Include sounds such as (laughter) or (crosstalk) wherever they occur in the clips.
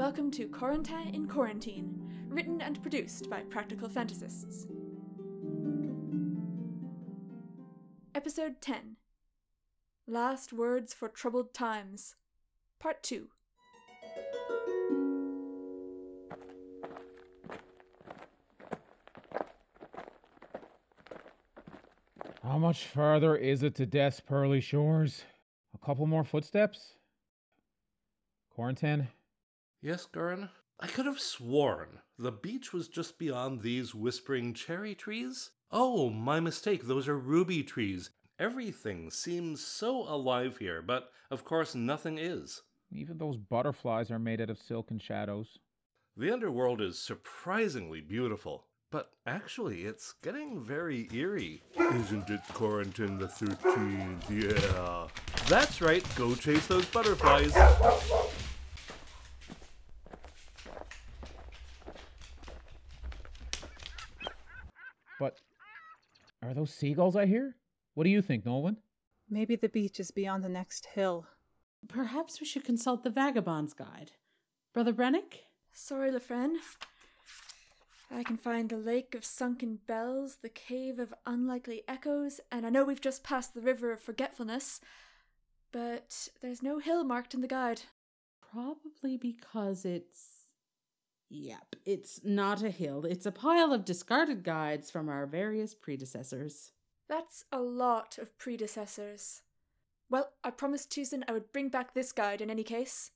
Welcome to Corentin in Quarantine, written and produced by Practical Fantasists. Episode 10 Last Words for Troubled Times, Part 2. How much further is it to Death's Pearly Shores? A couple more footsteps? Corentin? Yes, Gurren? I could have sworn the beach was just beyond these whispering cherry trees. Oh, my mistake. Those are ruby trees. Everything seems so alive here, but of course nothing is. Even those butterflies are made out of silk and shadows. The underworld is surprisingly beautiful, but actually it's getting very eerie. Isn't it Corentin the 13th? Yeah. That's right, go chase those butterflies. Are those seagulls I hear? What do you think, Nolwenn? Maybe the beach is beyond the next hill. Perhaps we should consult the Vagabond's Guide. Brother Brennick? Sorry, Lefren. I can find the Lake of Sunken Bells, the Cave of Unlikely Echoes, and I know we've just passed the River of Forgetfulness, but there's no hill marked in the guide. Probably because it's. Yep, it's not a hill. It's a pile of discarded guides from our various predecessors. That's a lot of predecessors. Well, I promised Tuzan I would bring back this guide in any case.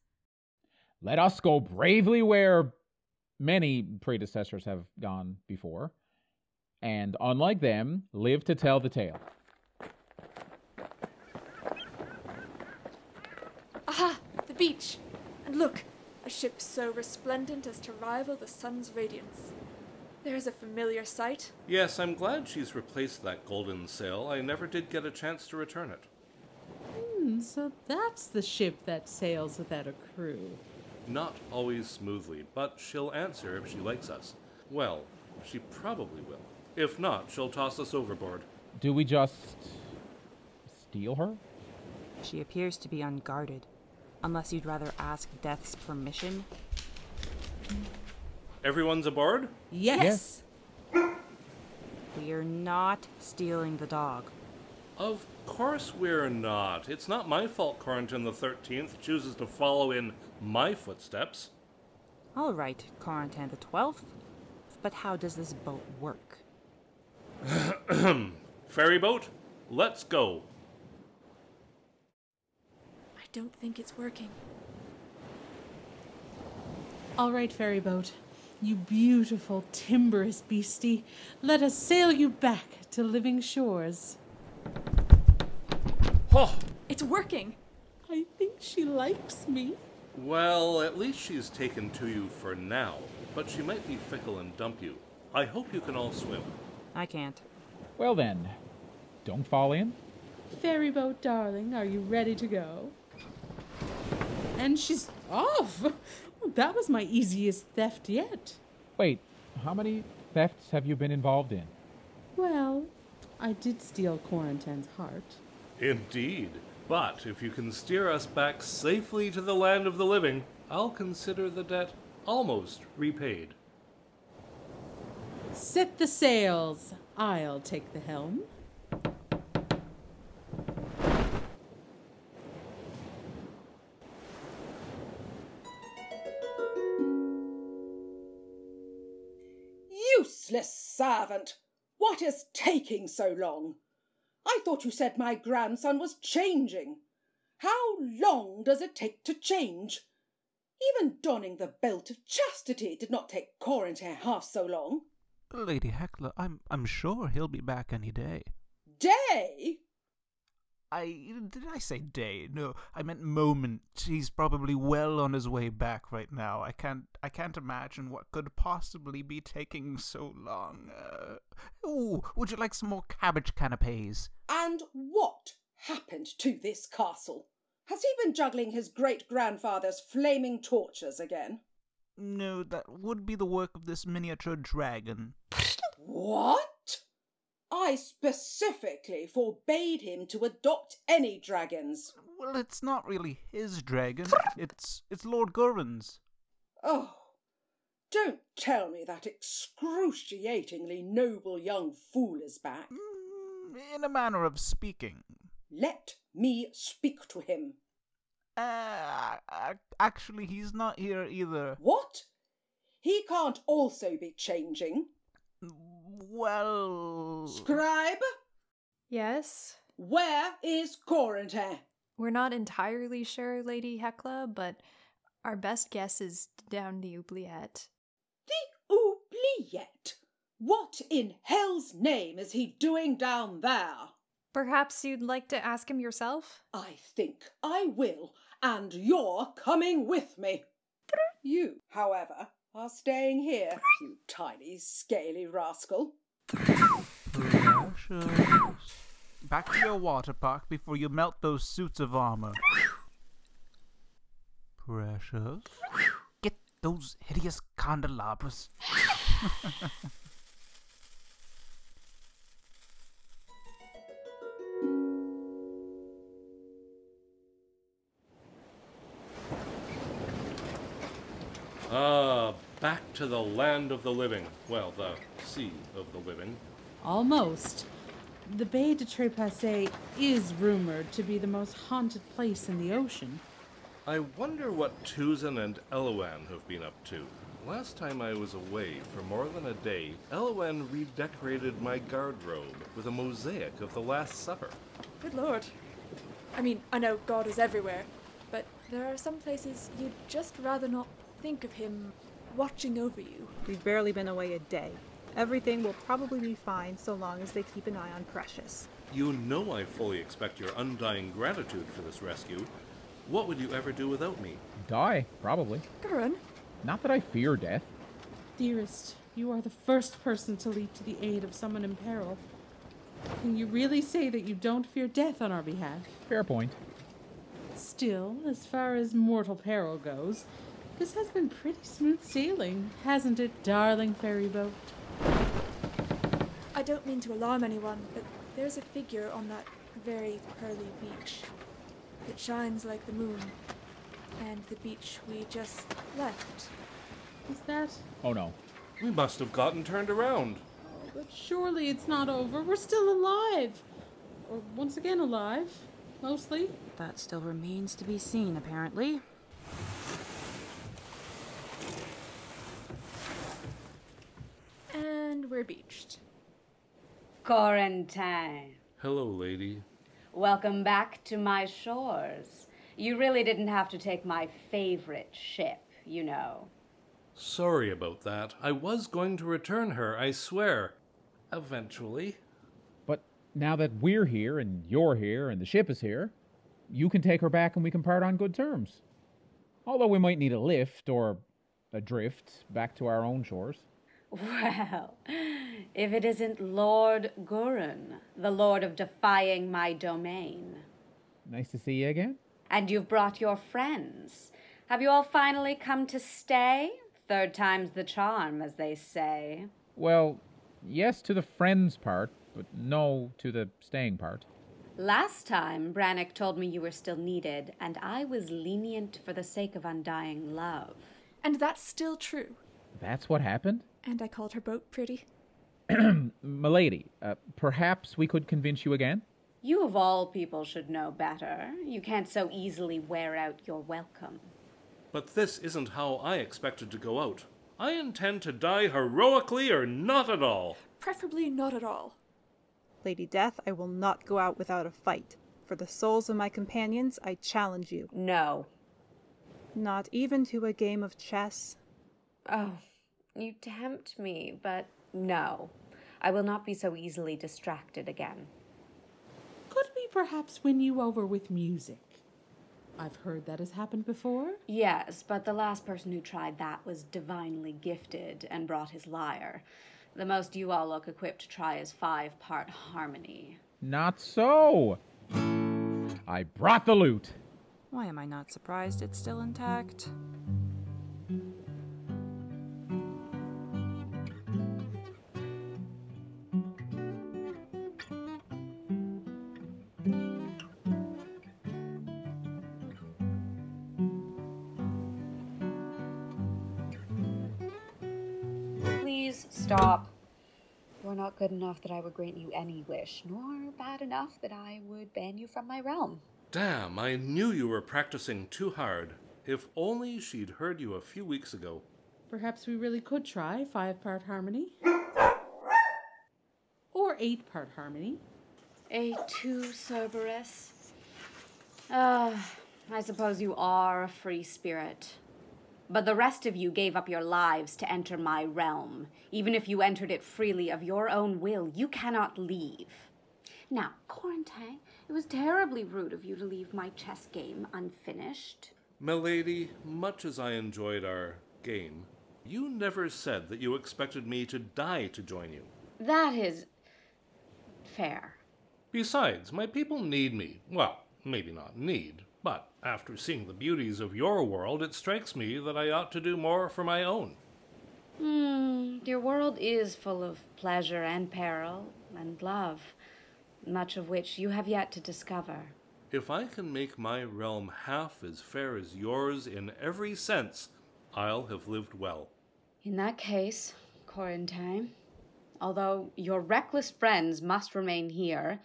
Let us go bravely where many predecessors have gone before, and unlike them, live to tell the tale. Aha! The beach! And look, a ship so resplendent as to rival the sun's radiance. There's a familiar sight. Yes, I'm glad she's replaced that golden sail. I never did get a chance to return it. Hmm, so that's the ship that sails without a crew. Not always smoothly, but she'll answer if she likes us. Well, she probably will. If not, she'll toss us overboard. Do we just steal her? She appears to be unguarded. Unless you'd rather ask Death's permission. Everyone's aboard? Yes! We're not stealing the dog. Of course we're not. It's not my fault Corentin the 13th chooses to follow in my footsteps. All right, Corentin the 12th. But how does this boat work? (clears throat) Ferry boat, let's go. I don't think it's working. All right, ferry boat. You beautiful, timorous beastie. Let us sail you back to living shores. Oh, It's working! I think she likes me. well, at least she's taken to you for now, but she might be fickle and dump you. I hope you can all swim. I can't. Well then, don't fall in. Ferryboat darling, are you ready to go? And she's off. Well, that was my easiest theft yet. Wait, how many thefts have you been involved in? Well, I did steal Corentin's heart. Indeed. But if you can steer us back safely to the land of the living, I'll consider the debt almost repaid. Set the sails. I'll take the helm. Servant! What is taking so long? I thought you said my grandson was changing. How long does it take to change? Even donning the belt of chastity did not take Corentin half so long. Lady Hecla, I'm I'm sure he'll be back any day. Day? I did I say day? No, I meant moment. He's probably well on his way back right now. I can't I can't imagine what could possibly be taking so long. Uh, ooh, would you like some more cabbage canapes? And what happened to this castle? Has he been juggling his great grandfather's flaming torches again? No, that would be the work of this miniature dragon. What? I specifically forbade him to adopt any dragons. Well, it's not really his dragon. It's it's Lord Gurren's. Oh, don't tell me that excruciatingly noble young fool is back. Mm, in a manner of speaking. Let me speak to him. Uh, actually, he's not here either. What? He can't also be changing. Well. Scribe, Yes? where is Corentin? We're not entirely sure, Lady Hecla, but our best guess is down the oubliette. The oubliette. What in hell's name is he doing down there? Perhaps you'd like to ask him yourself? I think I will, and you're coming with me. You, however, are staying here, you tiny, scaly rascal. Precious. Back to your water park before you melt those suits of armor. Precious. Get those hideous candelabras. (laughs) to the land of the living. Well, the sea of the living. Almost. The Bay de Trépassé is rumored to be the most haunted place in the ocean. I wonder what Tuzan and Elouan have been up to. Last time I was away for more than a day, Elouan redecorated my garderobe with a mosaic of the Last Supper. Good lord. I mean, I know God is everywhere, but there are some places you'd just rather not think of him watching over you. We've barely been away a day. Everything will probably be fine so long as they keep an eye on Precious. You know I fully expect your undying gratitude for this rescue. What would you ever do without me? Die, probably. Gurren? Not that I fear death. Dearest, you are the first person to leap to the aid of someone in peril. Can you really say that you don't fear death on our behalf? Fair point. Still, as far as mortal peril goes, this has been pretty smooth sailing, hasn't it, darling ferry boat? I don't mean to alarm anyone, but there's a figure on that very pearly beach. It shines like the moon. And the beach we just left. Is that? Oh no. We must have gotten turned around. But surely it's not over. We're still alive. Or once again alive. Mostly. That still remains to be seen, apparently. And we're beached. Corentin, Hello, lady. welcome back to my shores. You really didn't have to take my favorite ship, you know. Sorry about that. I was going to return her, I swear. Eventually. But now that we're here and you're here and the ship is here, you can take her back and we can part on good terms. Although we might need a lift or a drift back to our own shores. Well, if it isn't Lord Gurren, the lord of defying my domain. Nice to see you again. And you've brought your friends. Have you all finally come to stay? Third time's the charm, as they say. Well, yes to the friends part, but no to the staying part. Last time, Brannock told me you were still needed, and I was lenient for the sake of undying love. And that's still true. That's what happened? And I called her boat pretty. (clears throat) Milady, uh, perhaps we could convince you again? You of all people should know better. You can't so easily wear out your welcome. But this isn't how I expected to go out. I intend to die heroically or not at all. Preferably not at all. Lady Death, I will not go out without a fight. For the souls of my companions, I challenge you. No. Not even to a game of chess. Oh, you tempt me, but no. I will not be so easily distracted again. Could we perhaps win you over with music? I've heard that has happened before. Yes, but the last person who tried that was divinely gifted and brought his lyre. The most you all look equipped to try is five part harmony. Not so! I brought the loot. Why am I not surprised it's still intact? Good enough that I would grant you any wish, nor bad enough that I would ban you from my realm. Damn, I knew you were practicing too hard. If only she'd heard you a few weeks ago. Perhaps we really could try five part harmony. Or eight part harmony. A two Cerberus. Ah, I suppose you are a free spirit. But the rest of you gave up your lives to enter my realm. Even if you entered it freely of your own will, you cannot leave. Now, Corentin, it was terribly rude of you to leave my chess game unfinished. Milady, much as I enjoyed our game, you never said that you expected me to die to join you. That is fair. Besides, my people need me. Well, maybe not need, after seeing the beauties of your world, it strikes me that I ought to do more for my own. Hmm, your world is full of pleasure and peril and love, much of which you have yet to discover. If I can make my realm half as fair as yours in every sense, I'll have lived well. In that case, Corentin, although your reckless friends must remain here,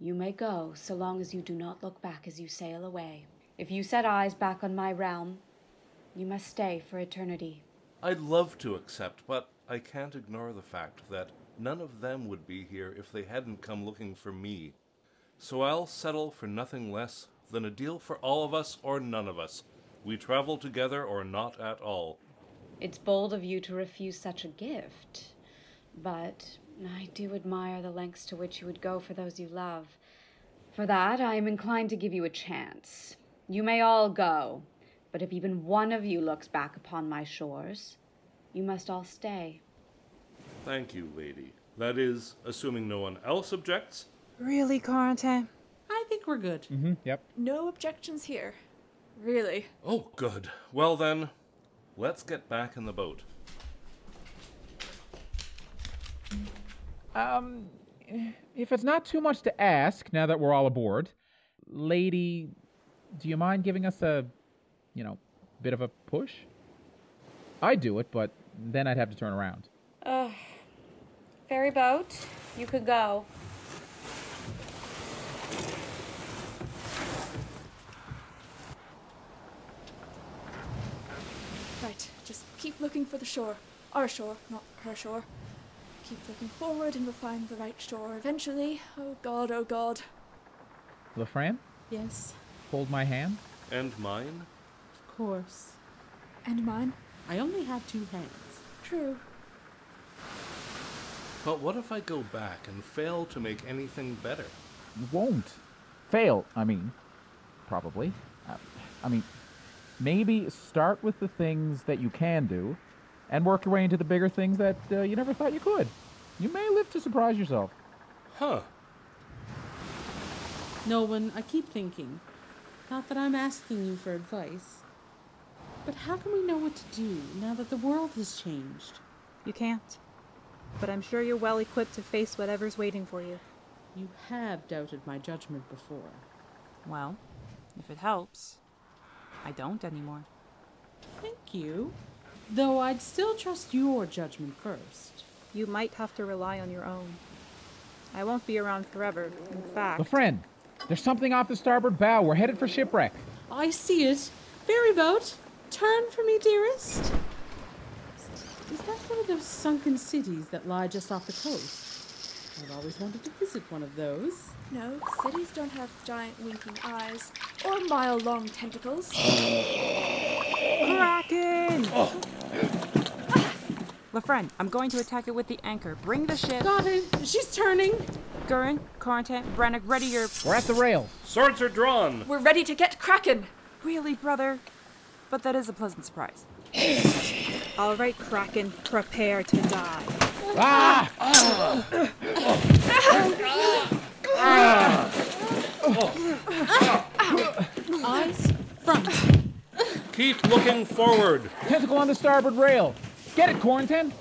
you may go so long as you do not look back as you sail away. If you set eyes back on my realm, you must stay for eternity. I'd love to accept, but I can't ignore the fact that none of them would be here if they hadn't come looking for me. So I'll settle for nothing less than a deal for all of us or none of us. We travel together or not at all. It's bold of you to refuse such a gift, but I do admire the lengths to which you would go for those you love. For that, I am inclined to give you a chance. You may all go, but if even one of you looks back upon my shores, you must all stay. Thank you, lady. That is, assuming no one else objects. Really, Corentin? I think we're good. Mm-hmm. Yep. No objections here. Really. Oh, good. Well then, let's get back in the boat. Um, if it's not too much to ask, now that we're all aboard, lady, do you mind giving us a, you know, bit of a push? I'd do it, but then I'd have to turn around. Uh, ferry boat, you could go. Right, just keep looking for the shore. Our shore, not her shore. Keep looking forward and we'll find the right shore eventually. Oh god, oh god. Lefren, Yes, hold my hand. And mine? of course. And mine? I only have two hands. True. But what if I go back and fail to make anything better? You won't. Fail, I mean. Probably. Uh, I mean, maybe start with the things that you can do and work your way into the bigger things that uh, you never thought you could. You may live to surprise yourself. Huh. No, Nolwenn, I keep thinking. Not that I'm asking you for advice. But how can we know what to do now that the world has changed? You can't. But I'm sure you're well equipped to face whatever's waiting for you. You have doubted my judgment before. Well, if it helps, I don't anymore. Thank you. Though I'd still trust your judgment first. You might have to rely on your own. I won't be around forever. In fact, Lefren, there's something off the starboard bow. We're headed for shipwreck. I see it. Ferry boat, turn for me, dearest. Is that one of those sunken cities that lie just off the coast? I've always wanted to visit one of those. No, cities don't have giant winking eyes or mile long tentacles. Kraken! Oh. Ah. Lefren, I'm going to attack it with the anchor. Bring the ship. Got it. She's turning. Gurren, Corentin, Brannock, ready your. We're at the rail. Swords are drawn! We're ready to get Kraken! Really, brother? But that is a pleasant surprise. all right, Kraken, prepare to die. Ah! Eyes front. Keep looking forward! Tentacle on the starboard rail. Get it, Corentin.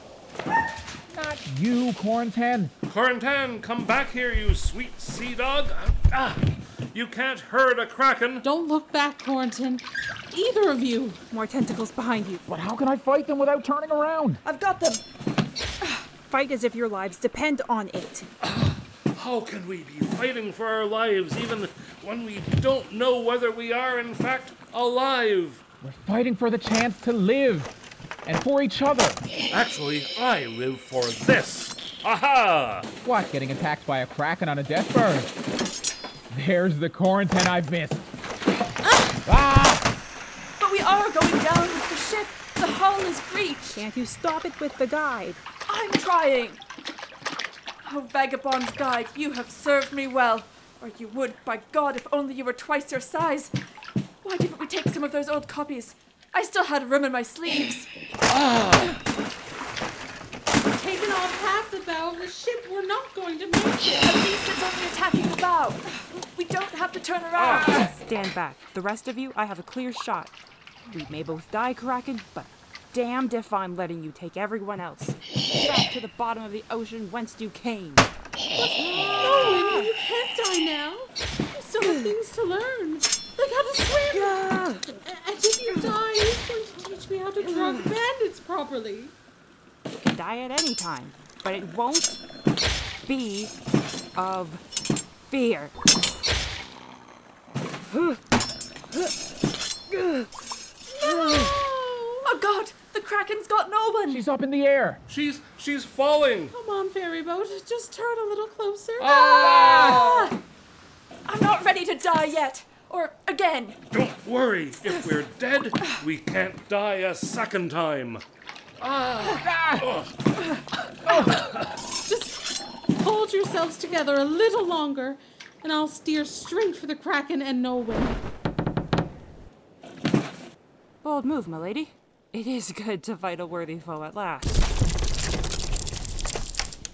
Not you, Quarantine. Corentin, come back here, you sweet sea dog! Ah! You can't herd a kraken! Don't look back, Corentin. Either of you. More tentacles behind you. But how can I fight them without turning around? I've got them! Fight as if your lives depend on it. How can we be fighting for our lives even when we don't know whether we are in fact alive? We're fighting for the chance to live and for each other. Actually, I live for this. Aha! What, getting attacked by a kraken on a death bird? There's the Corentin I've missed. Ah! But we are going down with the ship. The hull is breached. Can't you stop it with the guide? I'm trying. Oh, vagabond guide, you have served me well. Or you would, by God, if only you were twice your size. Why didn't we take some of those old copies? I still had room in my sleeves. Taken off half the bow of the ship, we're not going to make it. At least it's only attacking the bow. We don't have to turn around. Ah. Stand back. The rest of you, I have a clear shot. We may both die, Kraken, but damned if I'm letting you take everyone else. Back to the bottom of the ocean whence you came. Owen, you can't die now. You still have things to learn. Like how to swim. A- And if you die, who's going to teach me how to drug bandits properly? You can die at any time, but it won't be of fear. Oh God, the Kraken's got no one. She's up in the air. She's she's falling. Come on, ferry boat. Just turn a little closer. Ah! I'm not ready to die yet. Or again. Don't worry. If we're dead, we can't die a second time. Ah. Just hold yourselves together a little longer, and I'll steer straight for the Kraken and Nolwenn. Bold move, milady. It is good to fight a worthy foe at last.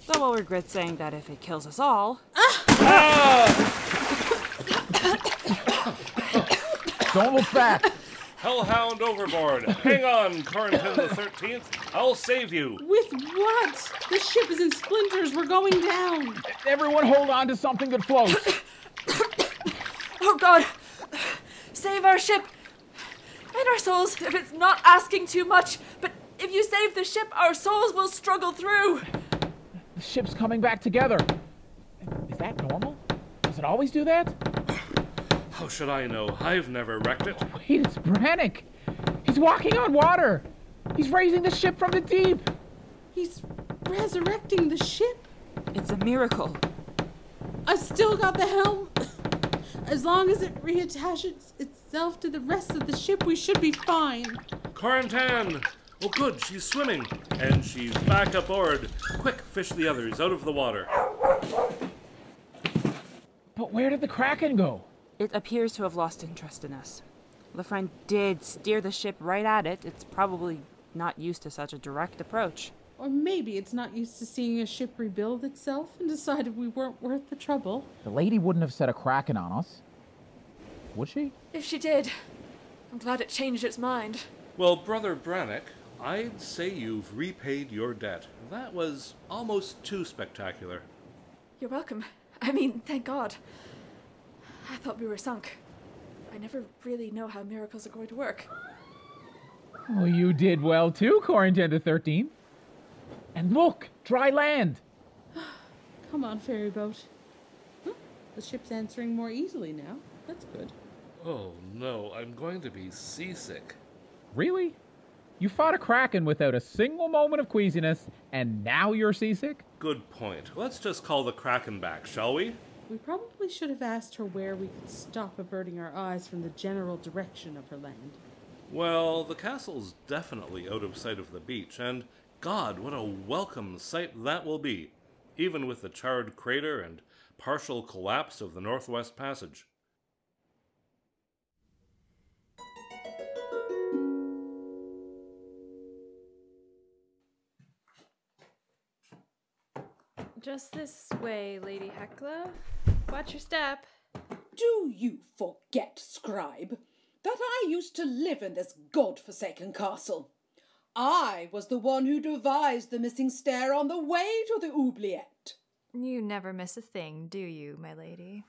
Though I'll regret saying that if it kills us all, Don't look back. Hellhound overboard. Hang on, Corentin the Thirteenth. I'll save you. With what? The ship is in splinters. We're going down. Everyone hold on to something that floats. (coughs) Oh God, save our ship and our souls if it's not asking too much. But if you save the ship, our souls will struggle through. The ship's coming back together. Is that normal? Does it always do that? How should I know? I've never wrecked it. Wait, it's Brannick. He's walking on water. He's raising the ship from the deep. He's resurrecting the ship. it's a miracle. I've still got the helm. As long as it reattaches itself to the rest of the ship, we should be fine. Corentin! Oh, good, she's swimming. And she's back aboard. Quick, fish the others out of the water. But where did the Kraken go? It appears to have lost interest in us. Lefren did steer the ship right at it. It's probably not used to such a direct approach. Or maybe it's not used to seeing a ship rebuild itself and decided we weren't worth the trouble. The lady wouldn't have set a Kraken on us. Would she? If she did, I'm glad it changed its mind. Well, Brother Brannick, I'd say you've repaid your debt. That was almost too spectacular. You're welcome. I mean, thank God. I thought we were sunk. I never really know how miracles are going to work. Oh, you did well too, Corentin the 13th. And look, dry land. (gasps) Come on, ferry boat. Huh? The ship's answering more easily now. That's good. Oh no, I'm going to be seasick. Really? You fought a Kraken without a single moment of queasiness, and now you're seasick? Good point. Let's just call the Kraken back, shall we? We probably should have asked her where we could stop averting our eyes from the general direction of her land. Well, the castle's definitely out of sight of the beach, and God, what a welcome sight that will be, even with the charred crater and partial collapse of the Northwest Passage. Just this way, Lady Hecla. Watch your step. Do you forget, scribe, that I used to live in this god-forsaken castle? I was the one who devised the missing stair on the way to the oubliette. You never miss a thing, do you, my lady?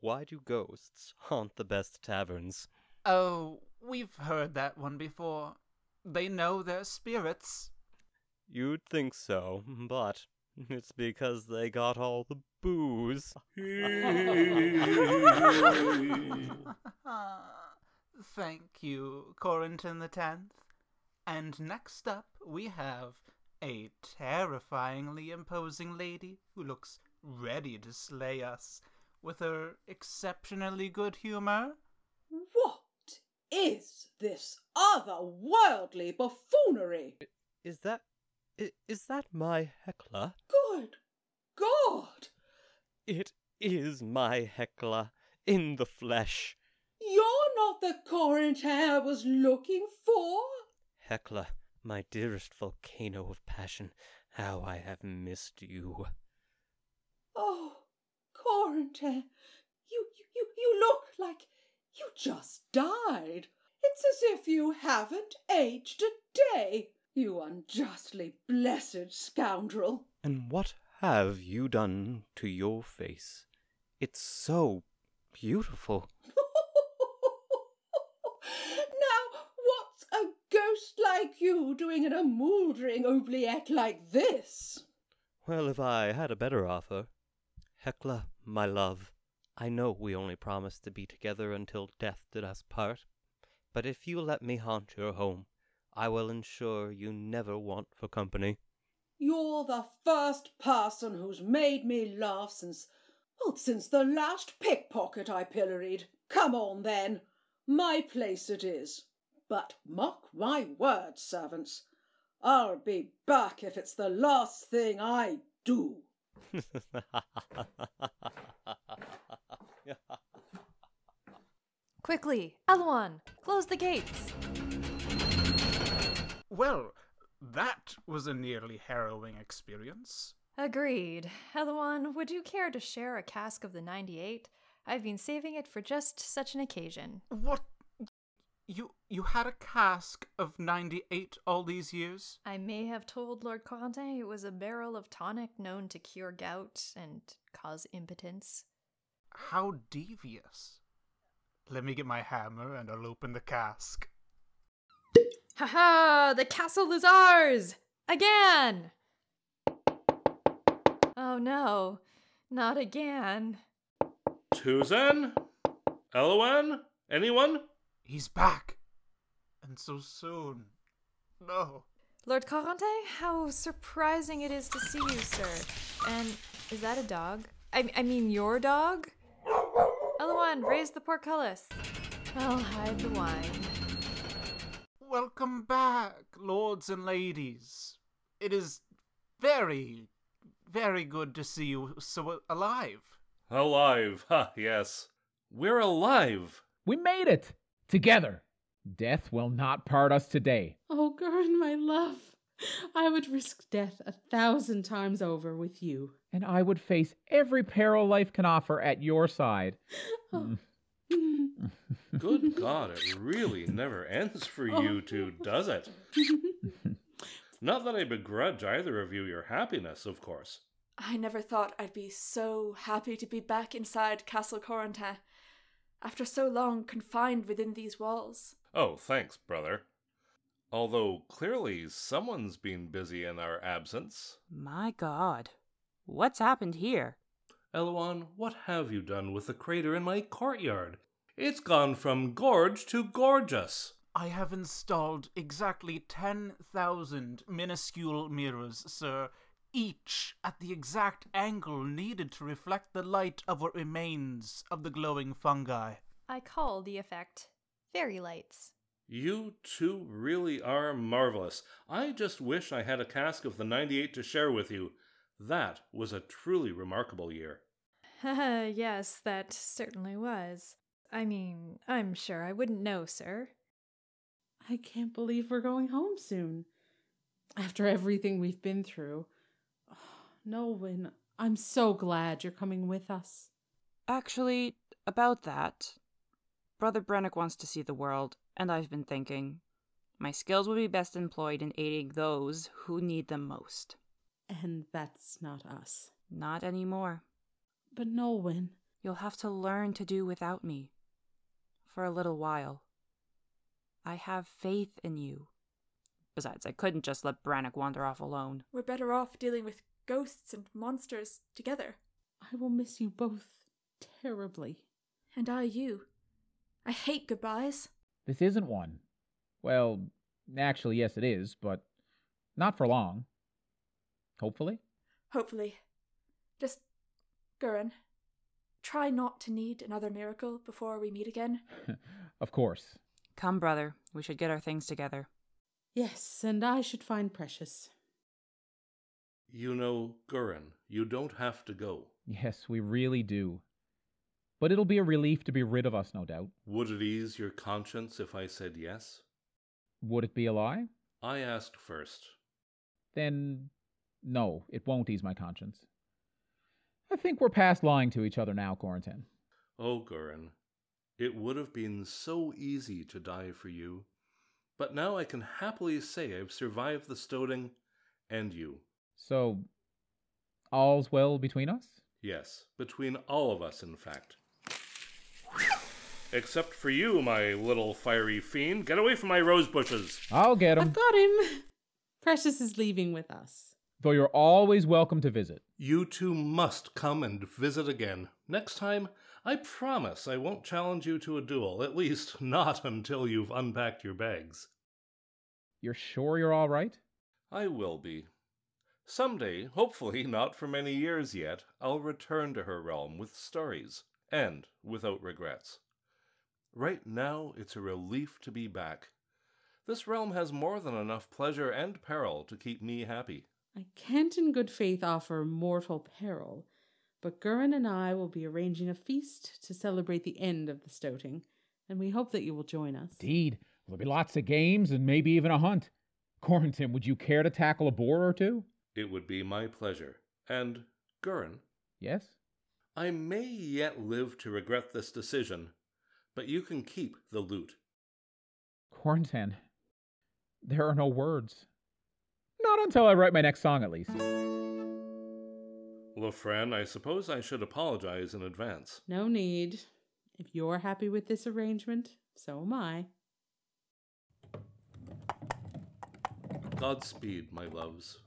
Why do ghosts haunt the best taverns? Oh, we've heard that one before. They know their spirits. You'd think so, but it's because they got all the booze. (laughs) Thank you, Corentin the Tenth. And next up, we have a terrifyingly imposing lady who looks ready to slay us with her exceptionally good humor. Is this otherworldly buffoonery? Is that. Is that my Hecla? Good God! It is my Hecla in the flesh. You're not the Corinth I was looking for. Hecla, my dearest volcano of passion, how I have missed you. Oh, Corentin, you, you, you look like you just died. It's as if you haven't aged a day, you unjustly blessed scoundrel. And what have you done to your face? It's so beautiful. (laughs) Now, what's a ghost like you doing in a mouldering oubliette like this? Well, if I had a better offer. Hecla, my love, I know we only promised to be together until death did us part, but if you let me haunt your home, I will ensure you never want for company. You're the first person who's made me laugh since, well, since the last pickpocket I pilloried. Come on, then. My place it is. But mark my words, servants. I'll be back if it's the last thing I do. (laughs) (laughs) Quickly, Elouan, close the gates. Well, that was a nearly harrowing experience. Agreed. Elouan, would you care to share a cask of the 98? I've been saving it for just such an occasion. What? You you had a cask of 98 all these years? I may have told Lord Corentin it was a barrel of tonic known to cure gout and cause impotence. How devious. Let me get my hammer and I'll open the cask. Ha ha! The castle is ours! Again! Oh no, not again. Tuzan? Elouan? Anyone? He's back! And so soon. No. Lord Corentin, how surprising it is to see you, sir. And is that a dog? I, I mean, your dog? Elouan, raise the portcullis. I'll hide the wine. Welcome back, lords and ladies. It is very, very good to see you so alive. Alive. Ha, yes. We're alive. We made it! Together! Death will not part us today. Oh, Gurren, my love. I would risk death a thousand times over with you. And I would face every peril life can offer at your side. Oh. Mm. (laughs) Good God, it really never ends for oh. you two, does it? (laughs) Not that I begrudge either of you your happiness, of course. I never thought I'd be so happy to be back inside Castle Corentin after so long confined within these walls. Oh, thanks, brother. Although clearly someone's been busy in our absence. My god. What's happened here? Elouan, what have you done with the crater in my courtyard? It's gone from gorge to gorgeous. I have installed exactly 10,000 minuscule mirrors, sir, each at the exact angle needed to reflect the light of what remains of the glowing fungi. I call the effect fairy lights. You two really are marvelous. I just wish I had a cask of the 98 to share with you. That was a truly remarkable year. (laughs) yes, that certainly was. I mean, I'm sure I wouldn't know, sir. I can't believe we're going home soon. After everything we've been through. Oh, (sighs) Nolwenn, I'm so glad you're coming with us. Actually, about that, Brother Brennick wants to see the world, and I've been thinking my skills would be best employed in aiding those who need them most. And that's not us. Not anymore. But Nolwenn, You'll have to learn to do without me. For a little while. I have faith in you. Besides, I couldn't just let Brannock wander off alone. We're better off dealing with ghosts and monsters together. I will miss you both terribly. And I you. I hate goodbyes. This isn't one. Well, actually, yes, it is, but not for long. Hopefully. Hopefully. Just, Gurren, try not to need another miracle before we meet again. (laughs) of course. Come, brother. We should get our things together. Yes, and I should find Precious. You know, Gurren, you don't have to go. Yes, we really do. But it'll be a relief to be rid of us, no doubt. Would it ease your conscience if I said yes? Would it be a lie? I asked first. Then, no, it won't ease my conscience. I think we're past lying to each other now, Corentin. Oh, Gurren, it would have been so easy to die for you. But now I can happily say I've survived the stoating and you. So, all's well between us? Yes, between all of us, in fact. Except for you, my little fiery fiend. Get away from my rose bushes. I'll get him. I've got him. Precious is leaving with us. Though you're always welcome to visit. You two must come and visit again. Next time, I promise I won't challenge you to a duel, at least not until you've unpacked your bags. You're sure you're all right? I will be. Someday, hopefully not for many years yet, I'll return to her realm with stories, and without regrets. Right now, it's a relief to be back. This realm has more than enough pleasure and peril to keep me happy. I can't in good faith offer mortal peril, but Gurren and I will be arranging a feast to celebrate the end of the stoating, and we hope that you will join us. Indeed. There'll be lots of games and maybe even a hunt. Corentin, would you care to tackle a boar or two? It would be my pleasure. And, Gurren? Yes? I may yet live to regret this decision, but you can keep the loot. Corentin, there are no words. Not until I write my next song, at least. Lefren, I suppose I should apologize in advance. No need. If you're happy with this arrangement, so am I. Godspeed, my loves.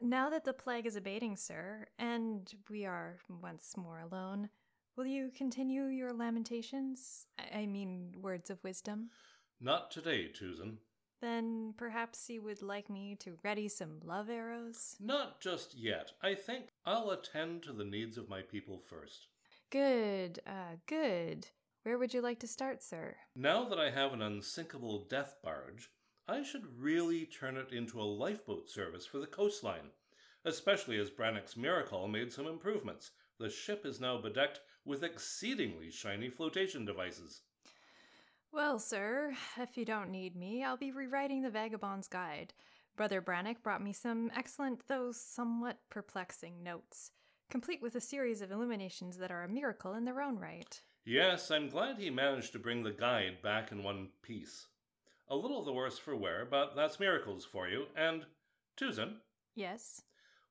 Now that the plague is abating, sir, and we are once more alone, will you continue your lamentations? I, I mean, words of wisdom? Not today, Tuzan. Then perhaps you would like me to ready some love arrows? Not just yet. I think I'll attend to the needs of my people first. Good, uh, good. Where would you like to start, sir? Now that I have an unsinkable death barge, I should really turn it into a lifeboat service for the coastline, especially as Brannock's miracle made some improvements. The ship is now bedecked with exceedingly shiny flotation devices. Well, sir, if you don't need me, I'll be rewriting the Vagabond's Guide. Brother Brannock brought me some excellent, though somewhat perplexing notes, complete with a series of illuminations that are a miracle in their own right. Yes, I'm glad he managed to bring the guide back in one piece. A little the worse for wear, but that's miracles for you. And, Tuzan? Yes?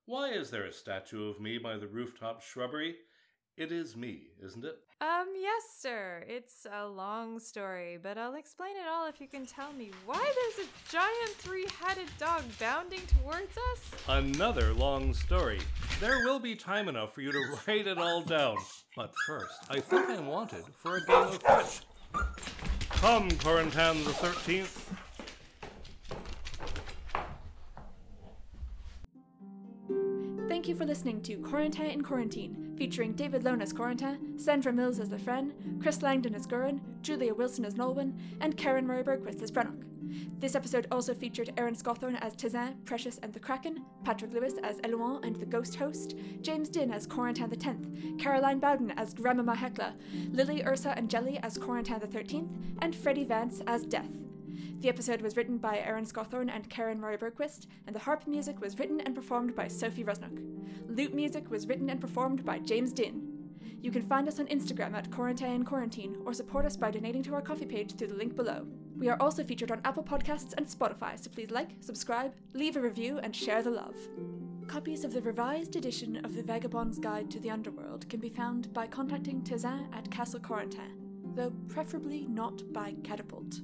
Why is there a statue of me by the rooftop shrubbery? It is me, isn't it? Um, yes, sir. It's a long story, but I'll explain it all if you can tell me why there's a giant three headed dog bounding towards us. Another long story. There will be time enough for you to (laughs) write it all down. But first, I think I'm wanted for a game of fetch. Come, Corentin the Thirteenth. Thank you for listening to Corentin in Quarantine, featuring David Lone as Corentin, Sandra Mills as Lefren, Chris Langdon as Gurren, Julia Wilson as Nolwenn, and Karen Murray Bergquist as Brennock. This episode also featured Aaron Scawthorne as Tuzan, Precious and the Kraken, Patrick Lewis as Elouan and the Ghost Host, James Din as Corentin the Tenth, Caroline Bowden as Grandmama Hecla, Lily Ursa and Jelly as Corentin the Thirteenth, and Freddie Vance as Death. The episode was written by Aaron Scawthorne and Karen Murray Bergquist, and the harp music was written and performed by Sophie Rusnock. Lute music was written and performed by James Din. You can find us on Instagram at Quarantine Quarantine or support us by donating to our Ko-fi page through the link below. We are also featured on Apple Podcasts and Spotify, so please like, subscribe, leave a review, and share the love. Copies of the revised edition of the Vagabond's Guide to the Underworld can be found by contacting Tuzan at Castle Corentin, though preferably not by catapult.